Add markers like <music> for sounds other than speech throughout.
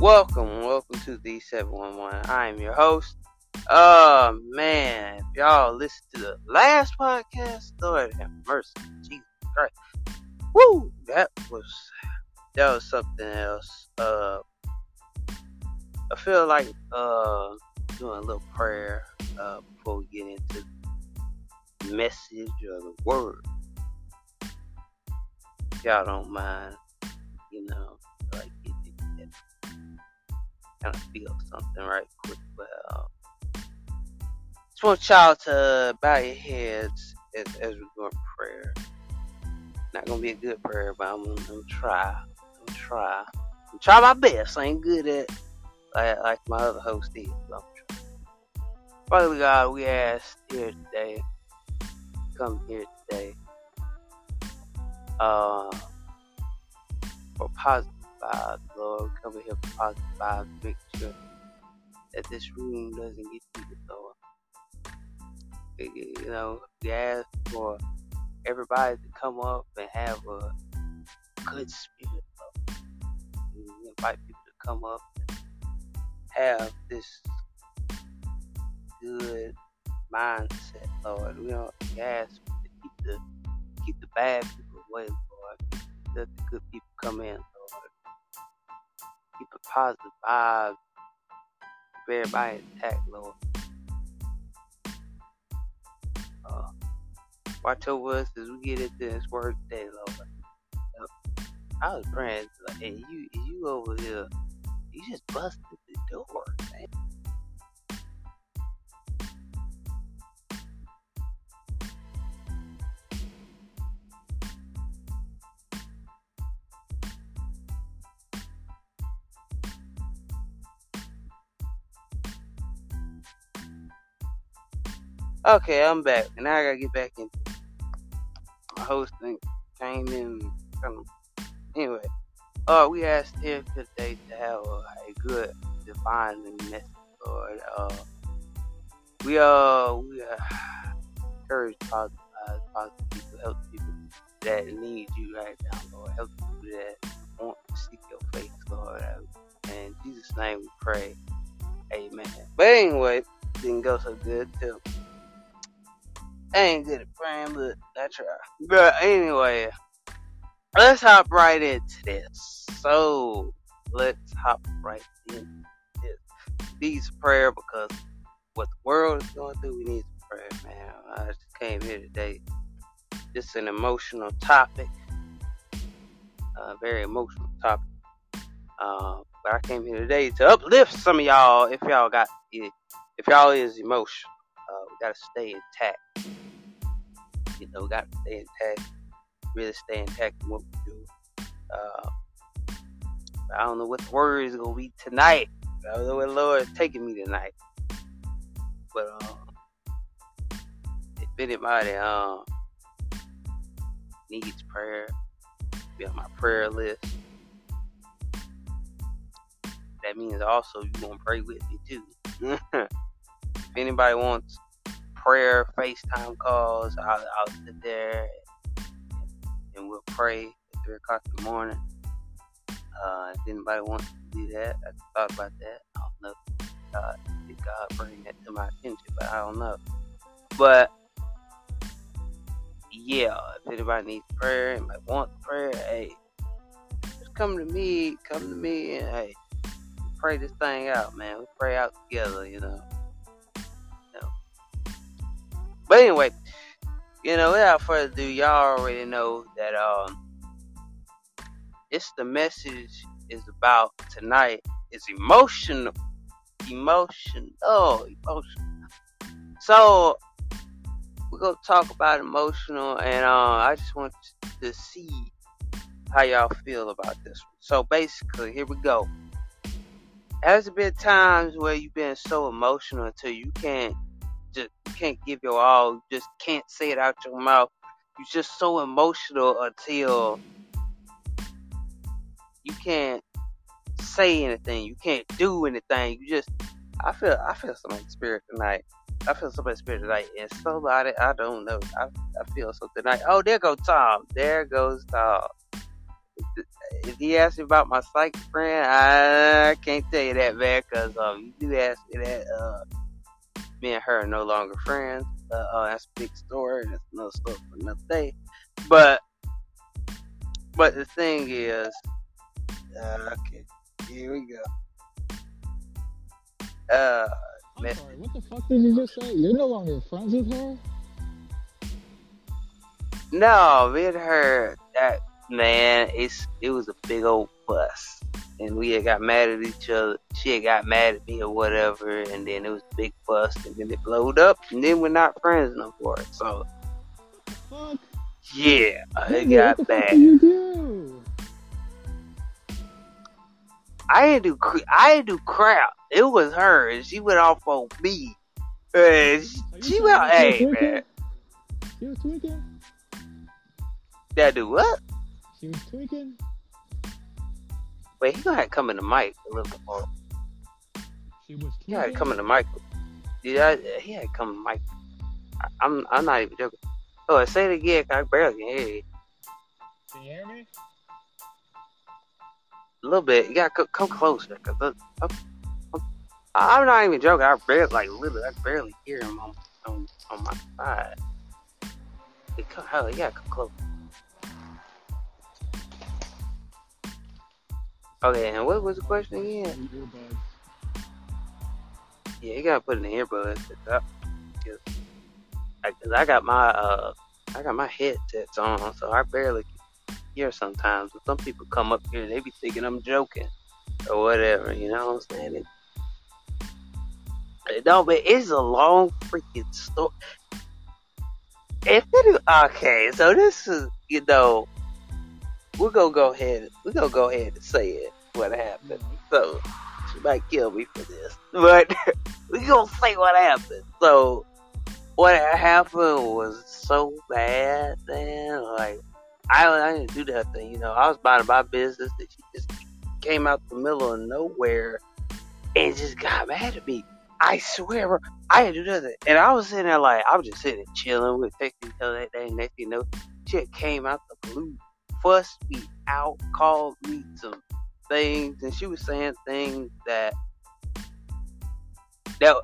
Welcome, welcome to the 711. I am your host. Oh man, y'all listen to the last podcast, Lord have mercy, Jesus Christ. Woo! That was that was something else. Uh I feel like uh doing a little prayer uh before we get into the message or the word. Y'all don't mind, you know, kind of feel something right quick. But uh, just want y'all to bow your heads as, as we go in prayer. Not gonna be a good prayer, but I'm, I'm gonna try. I'm gonna try. I'm try my best. I ain't good at like, like my other host is. Father God, we ask here today, come here today, uh, for positive vibes, Lord. Come here for positive vibes. Make sure that this room doesn't get too Lord. You know, we ask for everybody to come up and have a good spirit. Invite people to come up and have this good mindset, Lord. We don't ask to keep the keep the bad people away, Lord. Let the good people come in. Keep a positive vibe. Keep everybody intact, Lord. Uh, watch over us as we get into this word today, Lord. I was praying, like, hey, you, you over here, you just busted the door, man. Okay, I'm back. And now I gotta get back in. My hosting came in. Anyway, uh, we asked here today to have a, a good divine message, Lord. Uh, we uh we uh, encourage positive, uh, positive people, help people that need you right now, Lord. Help people that want to seek your face, Lord. In Jesus' name we pray. Amen. But anyway, didn't go so good too. Ain't good at praying, but I try. But anyway, let's hop right into this. So let's hop right into this. Some prayer because what the world is going through, we need some prayer, man. I just came here today. Just an emotional topic. A very emotional topic. Uh, but I came here today to uplift some of y'all if y'all got if y'all is emotional. Uh, we gotta stay intact. You know, gotta stay intact. Really stay intact in what we do. Uh, I don't know what the word is gonna be tonight. I don't know where the Lord is taking me tonight. But um, if anybody um needs prayer, be on my prayer list. That means also you gonna pray with me too. <laughs> if anybody wants prayer, FaceTime calls, I'll, I'll sit there and, we'll pray at three o'clock in the morning. Uh, if anybody wants to do that, I thought about that. I don't know. God, did God bring that to my attention? But I don't know. But yeah, if anybody needs prayer and might want prayer, hey, just come to me. Come to me and hey, pray this thing out, man. We pray out together, you know. But anyway, you know, without further ado, y'all already know that um it's the message is about tonight is emotional. emotional, Oh, emotional. So we're gonna talk about emotional and uh, I just want to see how y'all feel about this one. So basically, here we go. Has been times where you've been so emotional until you can't just can't give your all, you just can't say it out your mouth. You're just so emotional until you can't say anything, you can't do anything. You just I feel I feel somebody's spirit tonight. I feel somebody's spirit tonight, and somebody I don't know. I I feel something tonight. Oh, there goes Tom. There goes Tom. if he asked me about my psychic friend, I can't tell you that, man, because um, you do ask me that. Uh, me and her are no longer friends. Uh, uh, that's a big story. That's another story for another day. But, but the thing is, uh, okay, here we go. Uh, I'm sorry, what the fuck did you just say? You're no longer friends with her? No, me and her, that man, it's it was a big old fuss, and we had got mad at each other. She had got mad at me or whatever, and then it was a big fuss, and then it blowed up, and then we're not friends no more. So, Fuck. yeah, it Nigga, got what the fuck bad. you do? I didn't do cr- I didn't do crap. It was her, and she went off on me. And she, she went, hey tweaking? man, She was tweaking? that do what? She was tweaking? Wait, he gonna have to come in the mic a little bit more. She was He had to come in the mic. Yeah, he had to come in the mic. I, I'm I'm not even joking. Oh, say it again. I barely can hear you. Can you hear me? A little bit. You gotta co- come closer. Cause look, I'm, I'm- not even joking. I barely, like, literally, I barely hear him on on, on my side. Come, hell, gotta come close. Okay, and what was the question again? Earbuds. Yeah, you gotta put in the earbuds. Cause I, I, got my uh, I got my headsets on, so I barely hear sometimes. And some people come up here, they be thinking I'm joking or whatever. You know what I'm saying? It, no, but it's a long freaking story. If okay, so this is you know, we're gonna go ahead. We're gonna go ahead and say it. What happened? So she might kill me for this, <laughs> but we gonna say what happened. So what happened was so bad, man. Like I, I didn't do that thing, you know. I was minding my business, that she just came out the middle of nowhere and just got mad at me. I swear, bro, I didn't do nothing, and I was sitting there like I was just sitting there chilling. with texting each that day. Next thing you know, shit came out the blue, fussed me out, called me some things, and she was saying things that that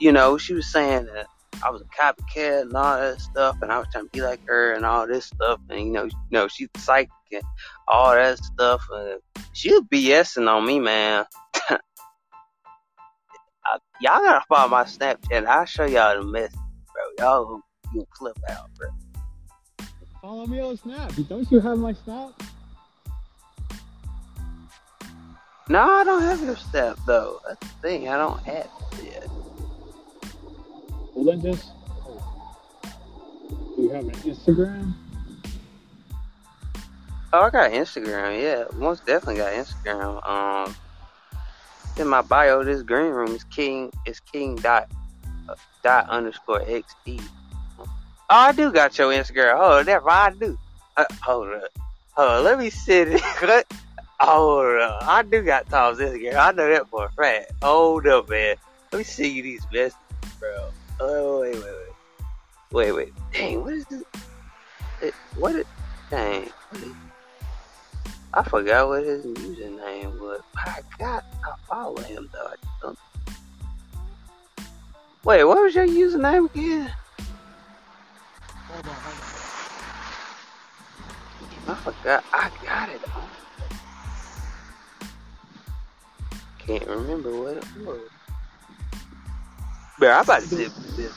you know she was saying that I was a copycat and all that stuff, and I was trying to be like her and all this stuff, and you know, you know she's psychic and all that stuff, and she was BSing on me, man. <laughs> Y'all gotta follow my Snapchat. I'll show y'all the message, bro. Y'all you flip out, bro. Follow me on Snap. Don't you have my Snap? No, I don't have your Snap though. That's the thing. I don't have it yet. Well, then just. Do you have an Instagram? Oh, I got Instagram. Yeah, most definitely got Instagram. Um, in my bio, this green room is king. Is king dot uh, dot underscore xt. Oh, I do got your Instagram. Oh, that's right, I do. Uh, hold up. Hold on, let me sit it. <laughs> hold up. I do got Tom's Instagram. I know that for a fact. Hold up, man. Let me see you these messages, bro. Oh, wait, wait, wait. Wait, wait. Dang, what is this? It, what is. Dang. What I forgot what his username was. I got. I follow him, though. Wait, what was your username again? Hold on, hold I forgot. I got it. Can't remember what it was. Bro, I'm about to dip this.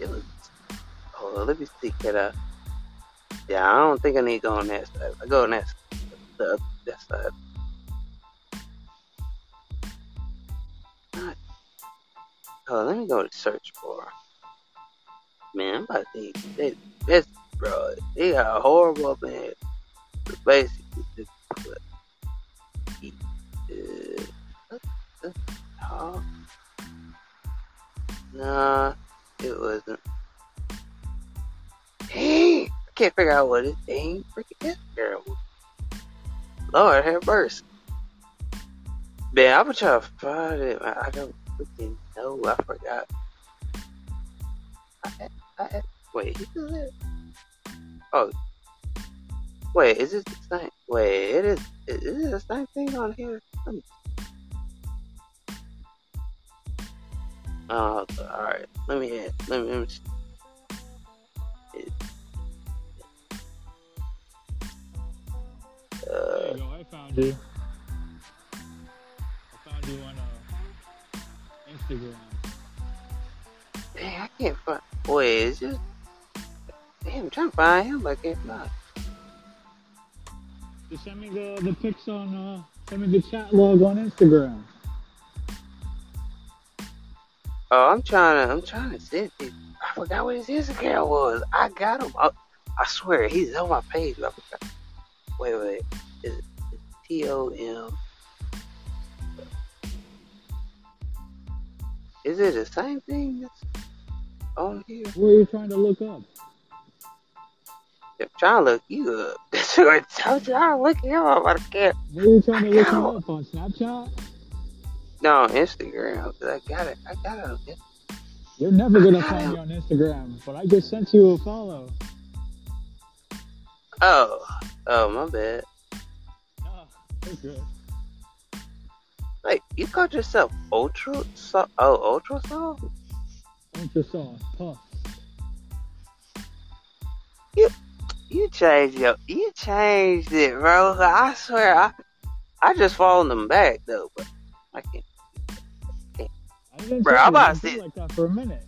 It was, hold on, let me see. Can I? Yeah, I don't think I need to go on that side. I go on that. The, that side. Oh, let me go to search bar. Man, I'm about to that. That's bro. They got a horrible up in basically, just put. Uh? Nah, it wasn't. I can't figure out what it dang freaking Instagram. Lord have mercy. Man, I'm gonna try to find it. man. I don't freaking know. I forgot. I wait, he still there? Oh, Wait, is it the same? Wait, it is. Is it the same thing on here? Let me- Oh, all right. Let me add. Let me. Let me s- it- There uh, you go. I found you. I found you on uh, Instagram. dang, I can't find. Wait, is it? Damn, I'm trying to find him. but I can't find. Just send me the, the pics on, uh, send me the chat log on Instagram. Oh, I'm trying to. I'm trying to send it. I forgot what his Instagram was. I got him. I, I swear, he's on my page. I forgot. Wait, wait. Is it T O M? Is it the same thing that's Oh, on here? What are you trying to look up? I'm trying to look you up. <laughs> That's what I told you. I'm looking him up. I can't. What are you trying to look him up on Snapchat? No, Instagram. I got it. I got it. You're never gonna find me on Instagram, but I just sent you a follow. Oh, oh, my bad. No, you're good. Wait, you called yourself Ultra? So- oh, Ultra Soul? Ultra sauce, puff. You changed your, you changed it, bro. I swear, I, I just followed them back though, but I can't. I didn't Bro, I'm you, about to like that for a minute.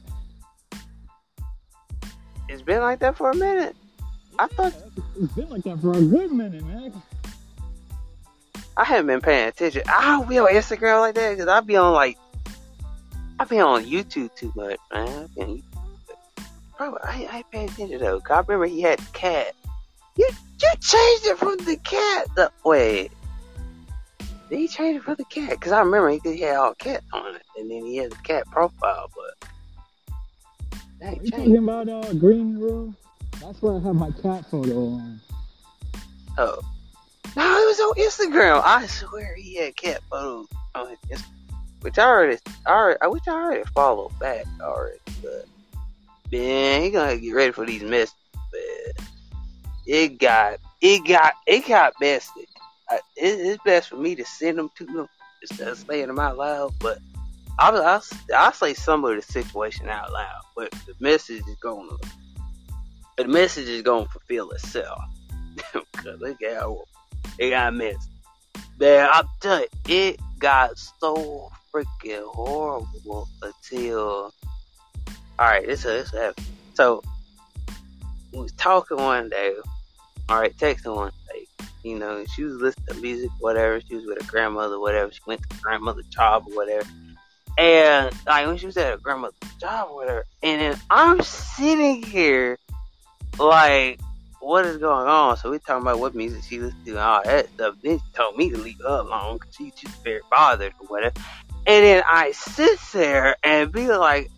It's been like that for a minute. I thought it's been like that for a good minute, man. I haven't been paying attention. I don't be on Instagram like that because I be on like, I be on YouTube too much, man. I be on YouTube. Bro, I, I ain't paying attention though. 'cause I remember he had the cat. You, you changed it from the cat. The wait. Did he change it from the cat? Because I remember he, he had all cat on it, and then he had the cat profile, but ain't you talking about uh, Green Room? That's where I have my cat photo on. Oh. No, it was on Instagram. I swear he had cat photos on his Instagram. Which I already, I already, I wish I already followed back already, but man, he gonna get ready for these messages, man. It got, it got, it got messy. I, it, it's best for me to send them to them instead of saying them out loud, but I'll, I'll, I'll say some of the situation out loud, but the message is gonna, the message is gonna fulfill itself. <laughs> Cause at how it got messed. Man, I'm telling you, it got so freaking horrible until. This is this is- So, we was talking one day. Alright, texting one day. You know, she was listening to music, whatever. She was with her grandmother, whatever. She went to her grandmother's job or whatever. And, like, when she was at her grandmother's job or whatever. And then I'm sitting here, like, what is going on? So we talking about what music she listens to and all that stuff. Then she told me to leave her alone because she, she's very bothered or whatever. And then I sit there and be like,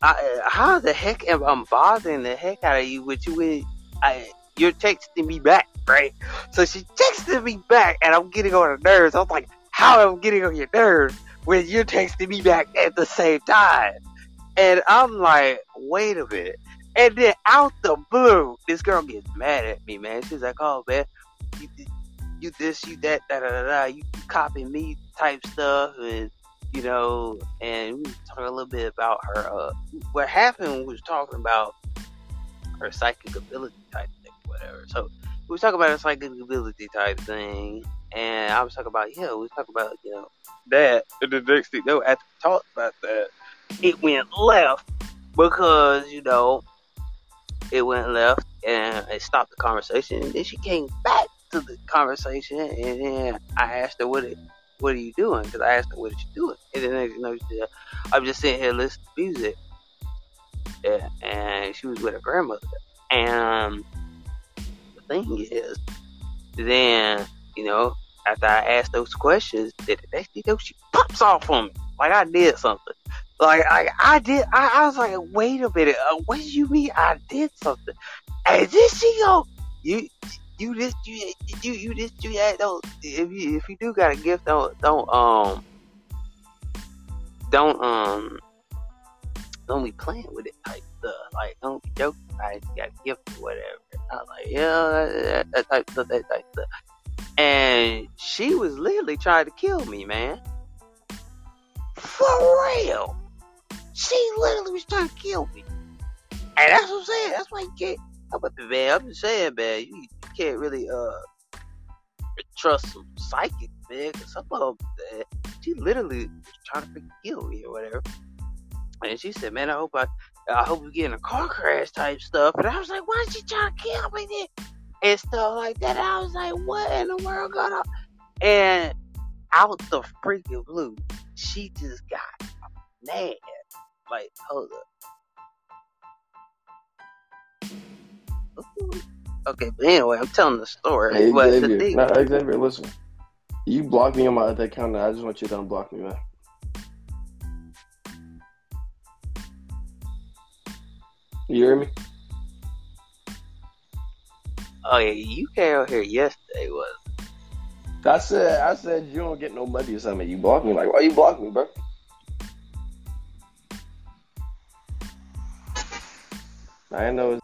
I, how the heck am I bothering the heck out of you with you when I, you're texting me back, right? So she texted me back and I'm getting on her nerves. I was like, how am I getting on your nerves when you're texting me back at the same time? And I'm like, wait a minute. And then out the blue, this girl gets mad at me, man. She's like, "Oh man, you you this, you that, da da da da. You, you copy me type stuff, and you know." And we a little bit about her. Uh, what happened? We was talking about her psychic ability type thing, whatever. So we was talking about her psychic ability type thing, and I was talking about yeah, we was talking about you know that. And the next thing, no, after we talked about that, it went left because you know it went left and it stopped the conversation and then she came back to the conversation and then I asked her what it, what are you doing? Because I asked her what is she doing? And then you know she said, I'm just sitting here listening to music. Yeah, and she was with her grandmother. And the thing is then you know after I asked those questions the next thing you know she pops off on me. Like I did something. Like I, I did, I, I was like, wait a minute, uh, what do you mean I did something? And then she go, you, you this, you, you, you this, you that. Don't if you if you do got a gift, don't don't um don't um don't be playing with it type stuff. Like don't be joking. You got a gift or whatever. I was like, yeah, that, type stuff, that type stuff. And she was literally trying to kill me, man. For real. She literally was trying to kill me. And that's what I'm saying. That's why you can't. I'm, man, I'm just saying, man, you can't really uh trust some psychic, man. Cause some of them, she literally trying to kill me or whatever. And she said, man, I hope I, I hope we get in a car crash type stuff. And I was like, why is she trying to kill me then? And stuff like that. I was like, what in the world going on? And out the freaking blue, she just got mad. Like, hold up. Okay, but anyway, I'm telling the story. Hey, but the Xavier, thing, no, Xavier, listen. You blocked me on my other account. I just want you to unblock me, man. You hear me? oh yeah, you came out here yesterday, was I said, I said you don't get no money or something. You blocked me. Like, why you block me, bro? I know.